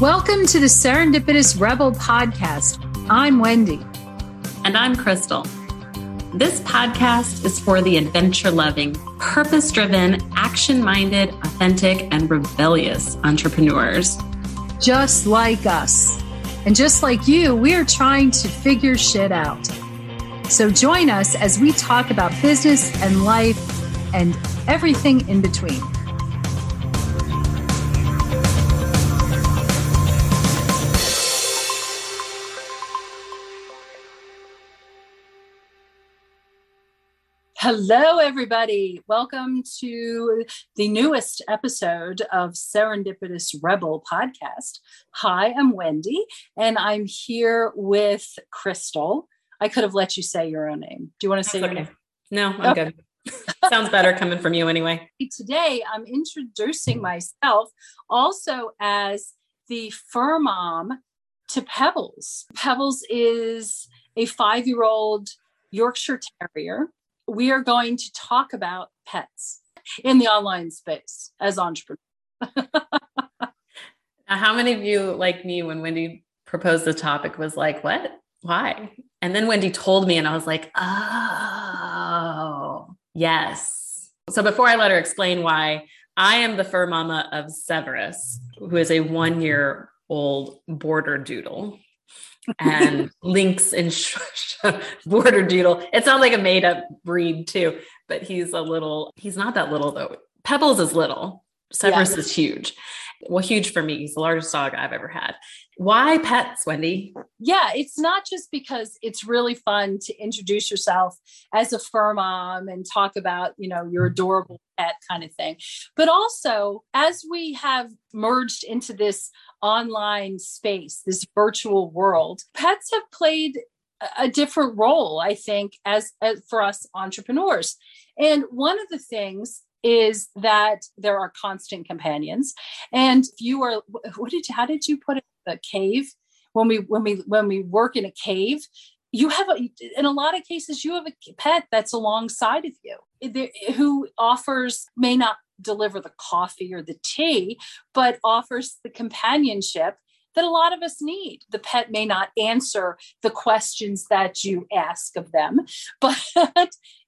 Welcome to the Serendipitous Rebel podcast. I'm Wendy. And I'm Crystal. This podcast is for the adventure loving, purpose driven, action minded, authentic, and rebellious entrepreneurs. Just like us. And just like you, we are trying to figure shit out. So join us as we talk about business and life and everything in between. Hello, everybody. Welcome to the newest episode of Serendipitous Rebel podcast. Hi, I'm Wendy, and I'm here with Crystal. I could have let you say your own name. Do you want to say That's your okay. name? No, I'm good. Sounds better coming from you anyway. Today, I'm introducing myself also as the fur mom to Pebbles. Pebbles is a five year old Yorkshire Terrier we are going to talk about pets in the online space as entrepreneurs. How many of you, like me, when Wendy proposed the topic, was like, What? Why? And then Wendy told me, and I was like, Oh, yes. So before I let her explain why, I am the fur mama of Severus, who is a one year old border doodle and lynx and border doodle. It sounds like a made up breed too, but he's a little, he's not that little though. Pebbles is little. Severus yeah. is huge. Well, huge for me. He's the largest dog I've ever had. Why pets, Wendy? Yeah, it's not just because it's really fun to introduce yourself as a fur mom and talk about, you know, your mm-hmm. adorable pet kind of thing. But also, as we have merged into this online space, this virtual world, pets have played a different role, I think, as, as for us entrepreneurs. And one of the things is that there are constant companions and if you are what did you how did you put it a cave when we when we when we work in a cave you have a, in a lot of cases you have a pet that's alongside of you who offers may not deliver the coffee or the tea but offers the companionship that a lot of us need. The pet may not answer the questions that you ask of them, but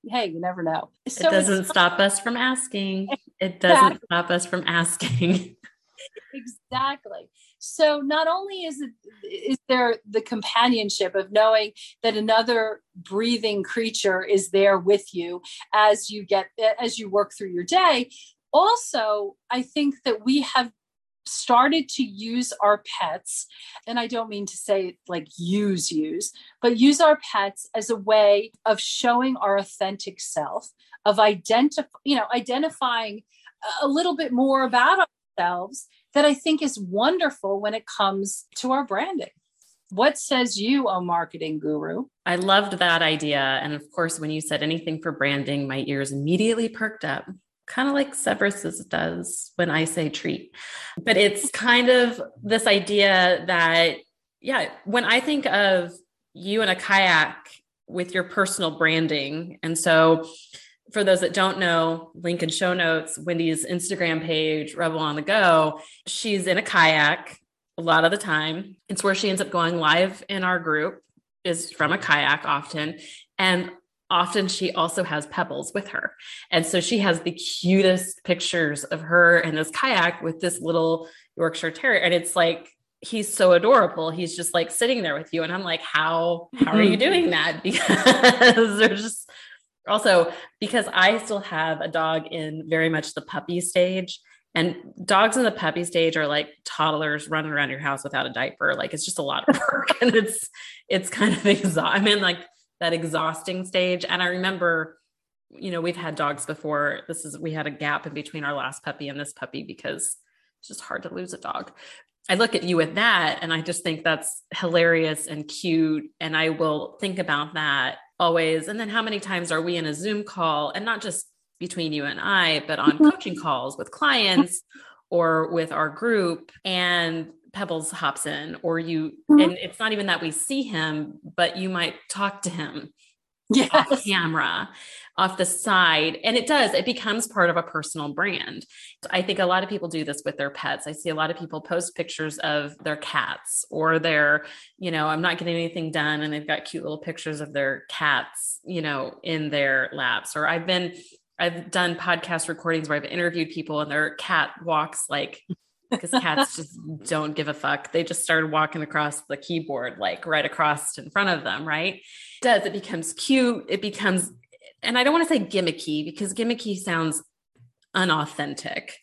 hey, you never know. So it doesn't stop us from asking. It doesn't stop us from asking. exactly. So not only is it is there the companionship of knowing that another breathing creature is there with you as you get as you work through your day, also I think that we have started to use our pets and i don't mean to say like use use but use our pets as a way of showing our authentic self of identify you know identifying a little bit more about ourselves that i think is wonderful when it comes to our branding what says you, oh marketing guru? I loved that idea. And of course, when you said anything for branding, my ears immediately perked up kind of like Severus's does when I say treat. But it's kind of this idea that, yeah, when I think of you in a kayak with your personal branding, and so for those that don't know, link in show notes, Wendy's Instagram page, Rebel on the Go, she's in a kayak a lot of the time. It's where she ends up going live in our group is from a kayak often. And often she also has pebbles with her. And so she has the cutest pictures of her in this kayak with this little Yorkshire Terrier. And it's like, he's so adorable. He's just like sitting there with you. And I'm like, how, how are you mm-hmm. doing that? Because there's just also because I still have a dog in very much the puppy stage. And dogs in the puppy stage are like toddlers running around your house without a diaper. Like it's just a lot of work. and it's it's kind of exhausting. I'm in like that exhausting stage. And I remember, you know, we've had dogs before. This is, we had a gap in between our last puppy and this puppy because it's just hard to lose a dog. I look at you with that and I just think that's hilarious and cute. And I will think about that always. And then how many times are we in a Zoom call and not just between you and I, but on coaching calls with clients or with our group? And Pebbles hops in, or you, mm-hmm. and it's not even that we see him, but you might talk to him yes. off camera off the side and it does it becomes part of a personal brand i think a lot of people do this with their pets i see a lot of people post pictures of their cats or their you know i'm not getting anything done and they've got cute little pictures of their cats you know in their laps or i've been i've done podcast recordings where i've interviewed people and their cat walks like because cats just don't give a fuck. They just started walking across the keyboard, like right across in front of them, right? Does it becomes cute? It becomes and I don't want to say gimmicky because gimmicky sounds unauthentic.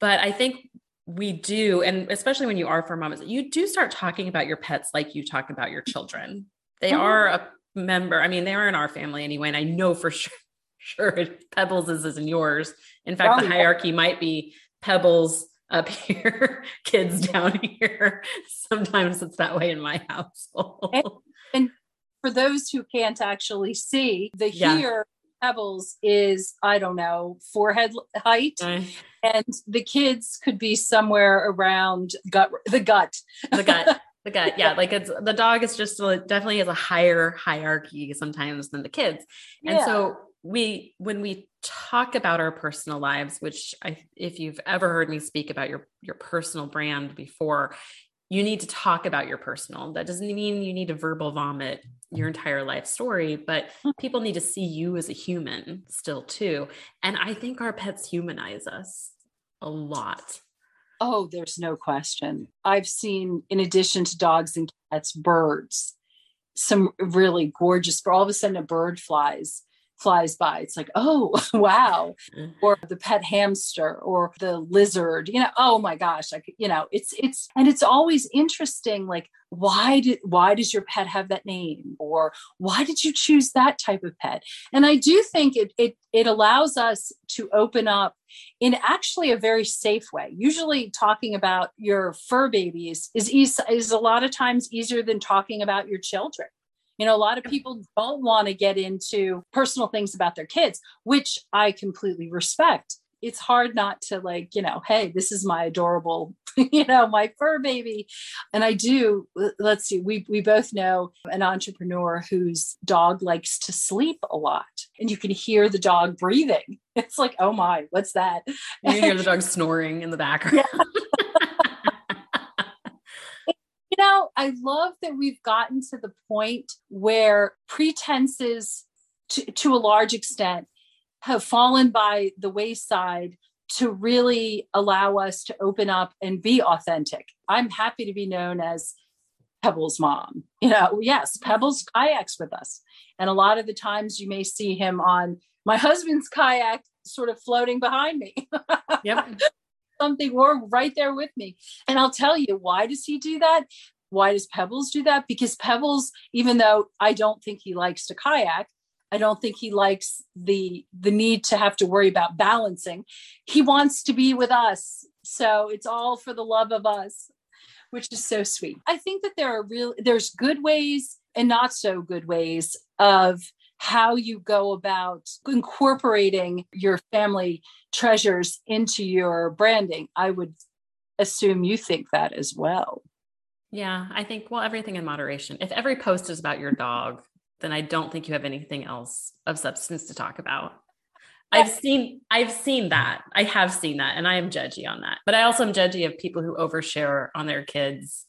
But I think we do, and especially when you are for moms, you do start talking about your pets like you talk about your children. They mm-hmm. are a member. I mean, they are in our family anyway, and I know for sure, sure Pebbles is in yours. In fact, the hierarchy might be Pebbles up here, kids down here. Sometimes it's that way in my household. And for those who can't actually see, the yeah. here pebbles is i don't know forehead height and the kids could be somewhere around gut the gut the gut the gut yeah like it's the dog is just definitely has a higher hierarchy sometimes than the kids yeah. and so we when we talk about our personal lives which i if you've ever heard me speak about your your personal brand before you need to talk about your personal. That doesn't mean you need to verbal vomit your entire life story, but hmm. people need to see you as a human still too. And I think our pets humanize us a lot. Oh, there's no question. I've seen, in addition to dogs and cats, birds, some really gorgeous, all of a sudden a bird flies flies by. It's like, oh, wow. Mm. Or the pet hamster or the lizard, you know, oh my gosh. like, you know, it's, it's, and it's always interesting. Like, why did, why does your pet have that name? Or why did you choose that type of pet? And I do think it, it, it allows us to open up in actually a very safe way. Usually talking about your fur babies is, is, is a lot of times easier than talking about your children you know, a lot of people don't want to get into personal things about their kids, which I completely respect. It's hard not to like, you know, hey, this is my adorable, you know, my fur baby. And I do, let's see, we we both know an entrepreneur whose dog likes to sleep a lot. And you can hear the dog breathing. It's like, oh my, what's that? You hear the dog snoring in the background. Yeah. Know, I love that we've gotten to the point where pretenses, to, to a large extent, have fallen by the wayside to really allow us to open up and be authentic. I'm happy to be known as Pebbles' mom. You know, yes, Pebbles kayaks with us. And a lot of the times you may see him on my husband's kayak sort of floating behind me. Yep. Something or right there with me. And I'll tell you, why does he do that? Why does Pebbles do that? Because Pebbles, even though I don't think he likes to kayak, I don't think he likes the the need to have to worry about balancing. He wants to be with us. So it's all for the love of us, which is so sweet. I think that there are real there's good ways and not so good ways of how you go about incorporating your family treasures into your branding. I would assume you think that as well. Yeah, I think, well, everything in moderation. If every post is about your dog, then I don't think you have anything else of substance to talk about. I've seen I've seen that. I have seen that and I am judgy on that. But I also am judgy of people who overshare on their kids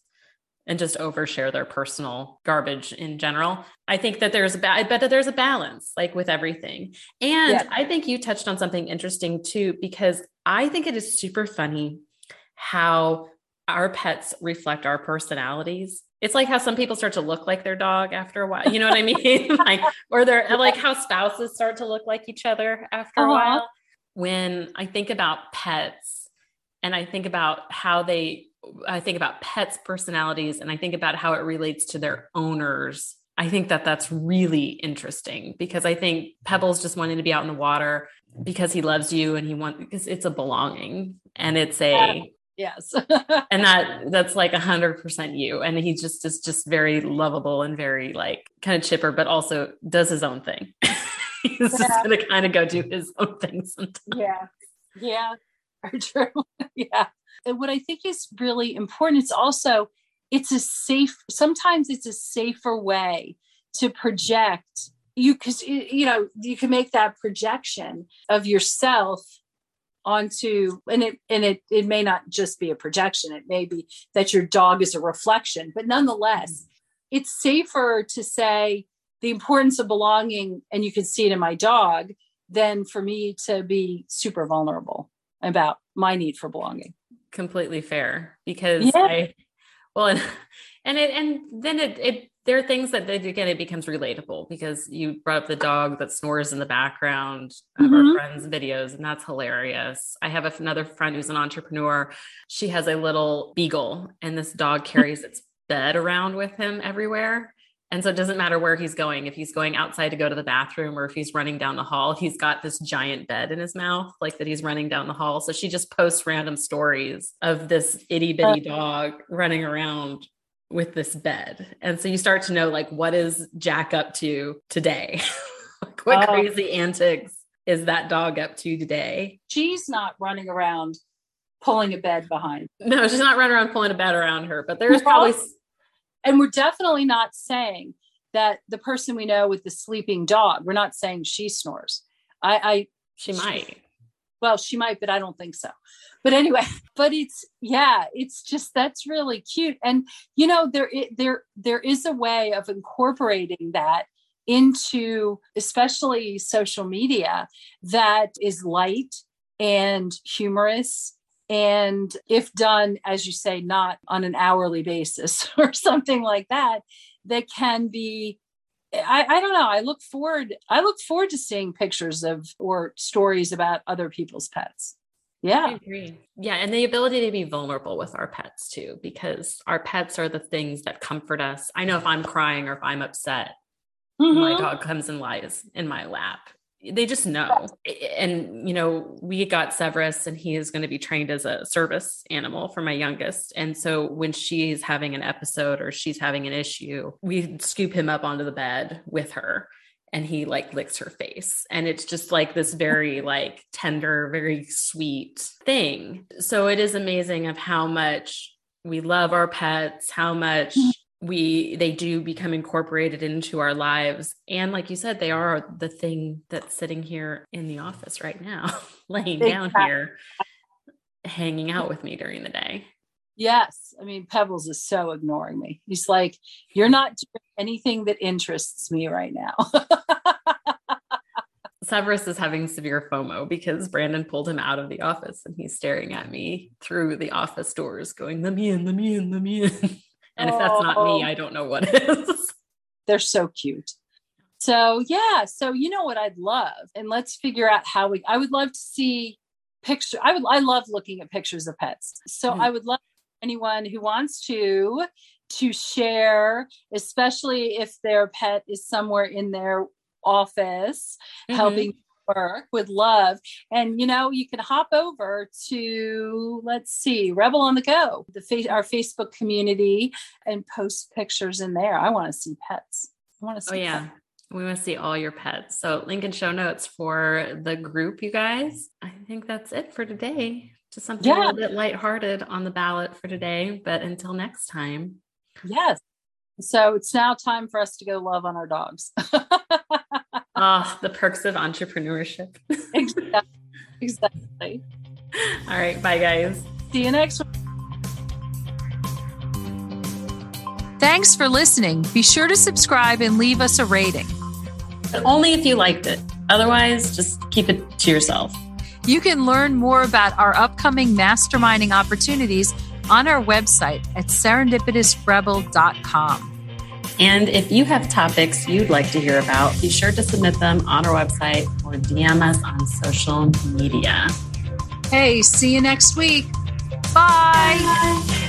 and just overshare their personal garbage in general. I think that there's a ba- I bet that there's a balance like with everything. And yeah. I think you touched on something interesting too because I think it is super funny how our pets reflect our personalities. It's like how some people start to look like their dog after a while. You know what I mean? like, or they're like how spouses start to look like each other after uh-huh. a while. When I think about pets and I think about how they, I think about pets' personalities and I think about how it relates to their owners. I think that that's really interesting because I think mm-hmm. Pebbles just wanting to be out in the water because he loves you and he wants because it's a belonging and it's a Yes. and that that's like a hundred percent you. And he just is just very lovable and very like kind of chipper, but also does his own thing. He's yeah. just gonna kind of go do his own thing sometimes. Yeah. Yeah. True. yeah. And what I think is really important, it's also it's a safe, sometimes it's a safer way to project. You because you know you can make that projection of yourself onto and it and it it may not just be a projection. It may be that your dog is a reflection but nonetheless mm-hmm. it's safer to say the importance of belonging and you can see it in my dog than for me to be super vulnerable about my need for belonging completely fair because yeah. i well and and it and then it it there are things that again it becomes relatable because you brought up the dog that snores in the background of mm-hmm. our friends videos and that's hilarious i have another friend who's an entrepreneur she has a little beagle and this dog carries its bed around with him everywhere and so it doesn't matter where he's going if he's going outside to go to the bathroom or if he's running down the hall he's got this giant bed in his mouth like that he's running down the hall so she just posts random stories of this itty bitty uh. dog running around with this bed. And so you start to know like what is Jack up to today? like what oh. crazy antics is that dog up to today? She's not running around pulling a bed behind. No, she's not running around pulling a bed around her, but there's probably and we're definitely not saying that the person we know with the sleeping dog, we're not saying she snores. I, I she might. Well, she might, but I don't think so but anyway but it's yeah it's just that's really cute and you know there there there is a way of incorporating that into especially social media that is light and humorous and if done as you say not on an hourly basis or something like that that can be I, I don't know. I look forward. I look forward to seeing pictures of or stories about other people's pets. Yeah. I agree. Yeah. And the ability to be vulnerable with our pets too, because our pets are the things that comfort us. I know if I'm crying or if I'm upset, mm-hmm. my dog comes and lies in my lap. They just know. And, you know, we got Severus and he is going to be trained as a service animal for my youngest. And so when she's having an episode or she's having an issue, we scoop him up onto the bed with her and he like licks her face and it's just like this very like tender very sweet thing so it is amazing of how much we love our pets how much mm-hmm. We they do become incorporated into our lives and like you said they are the thing that's sitting here in the office right now laying down here hanging out with me during the day Yes. I mean, Pebbles is so ignoring me. He's like, You're not doing anything that interests me right now. Severus is having severe FOMO because Brandon pulled him out of the office and he's staring at me through the office doors, going, Let me in, let me in, let me in. and if that's not me, I don't know what is. They're so cute. So, yeah. So, you know what I'd love? And let's figure out how we, I would love to see picture i would i love looking at pictures of pets so mm-hmm. i would love anyone who wants to to share especially if their pet is somewhere in their office mm-hmm. helping work with love and you know you can hop over to let's see rebel on the go the our facebook community and post pictures in there i want to see pets i want to oh, see oh yeah pets. We want to see all your pets. So, link in show notes for the group, you guys. I think that's it for today just something yeah. a little bit lighthearted on the ballot for today. But until next time. Yes. So it's now time for us to go love on our dogs. Ah, oh, the perks of entrepreneurship. exactly. exactly. All right. Bye, guys. See you next week. Thanks for listening. Be sure to subscribe and leave us a rating. But only if you liked it. Otherwise, just keep it to yourself. You can learn more about our upcoming masterminding opportunities on our website at serendipitousrebel.com. And if you have topics you'd like to hear about, be sure to submit them on our website or DM us on social media. Hey, see you next week. Bye. Bye.